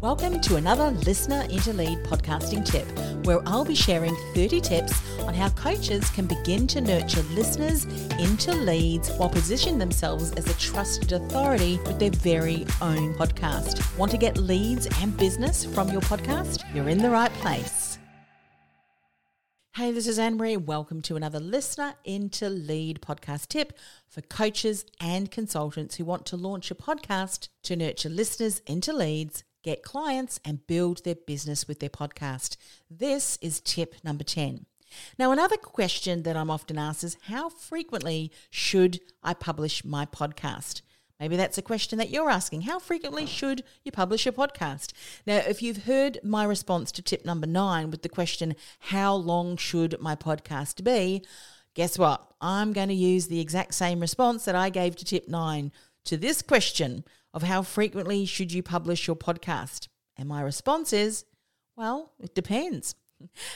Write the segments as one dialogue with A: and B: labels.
A: Welcome to another Listener into Lead podcasting tip, where I'll be sharing 30 tips on how coaches can begin to nurture listeners into leads while positioning themselves as a trusted authority with their very own podcast. Want to get leads and business from your podcast? You're in the right place. Hey, this is Anne Marie. Welcome to another Listener into Lead podcast tip for coaches and consultants who want to launch a podcast to nurture listeners into leads get clients, and build their business with their podcast. This is tip number 10. Now, another question that I'm often asked is how frequently should I publish my podcast? Maybe that's a question that you're asking. How frequently should you publish a podcast? Now, if you've heard my response to tip number nine with the question, How long should my podcast be? Guess what? I'm going to use the exact same response that I gave to tip nine to this question of how frequently should you publish your podcast? And my response is, well, it depends.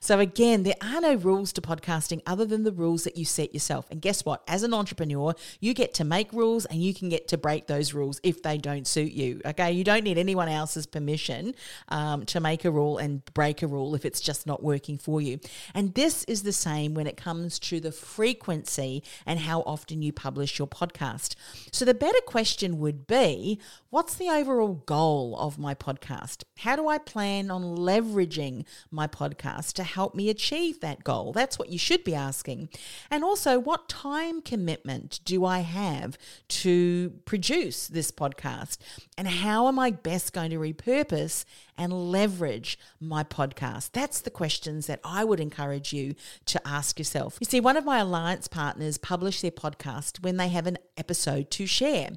A: So, again, there are no rules to podcasting other than the rules that you set yourself. And guess what? As an entrepreneur, you get to make rules and you can get to break those rules if they don't suit you. Okay. You don't need anyone else's permission um, to make a rule and break a rule if it's just not working for you. And this is the same when it comes to the frequency and how often you publish your podcast. So, the better question would be what's the overall goal of my podcast? How do I plan on leveraging my podcast? Podcast to help me achieve that goal? That's what you should be asking. And also, what time commitment do I have to produce this podcast? And how am I best going to repurpose and leverage my podcast? That's the questions that I would encourage you to ask yourself. You see, one of my alliance partners publish their podcast when they have an episode to share.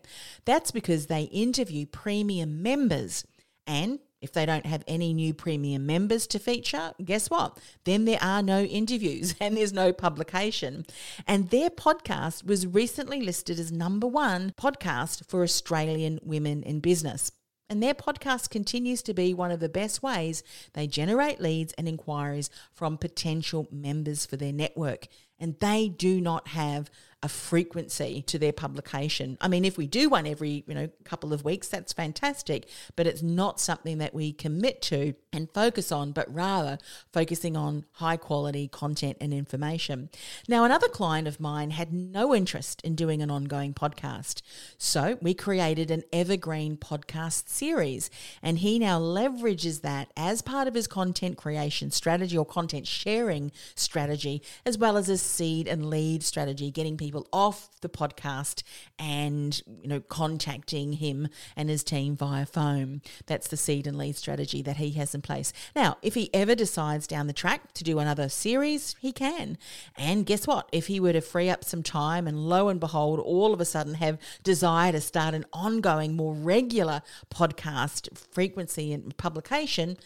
A: That's because they interview premium members and if they don't have any new premium members to feature, guess what? Then there are no interviews and there's no publication. And their podcast was recently listed as number one podcast for Australian women in business. And their podcast continues to be one of the best ways they generate leads and inquiries from potential members for their network. And they do not have a frequency to their publication. I mean, if we do one every, you know, couple of weeks, that's fantastic, but it's not something that we commit to and focus on, but rather focusing on high quality content and information. Now, another client of mine had no interest in doing an ongoing podcast. So we created an evergreen podcast series, and he now leverages that as part of his content creation strategy or content sharing strategy, as well as his seed and lead strategy, getting people people off the podcast and you know contacting him and his team via phone. That's the seed and lead strategy that he has in place. Now, if he ever decides down the track to do another series, he can. And guess what? If he were to free up some time and lo and behold, all of a sudden have desire to start an ongoing, more regular podcast frequency and publication,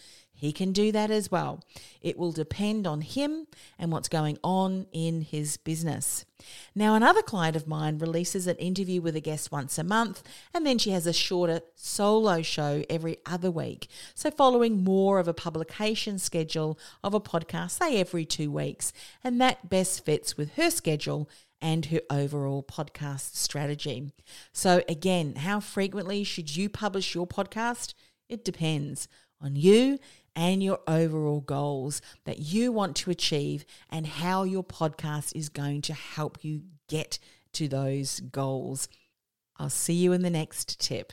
A: he can do that as well. It will depend on him and what's going on in his business. Now, another client of mine releases an interview with a guest once a month, and then she has a shorter solo show every other week. So, following more of a publication schedule of a podcast, say every two weeks, and that best fits with her schedule and her overall podcast strategy. So, again, how frequently should you publish your podcast? It depends on you and your overall goals that you want to achieve and how your podcast is going to help you get to those goals. I'll see you in the next tip.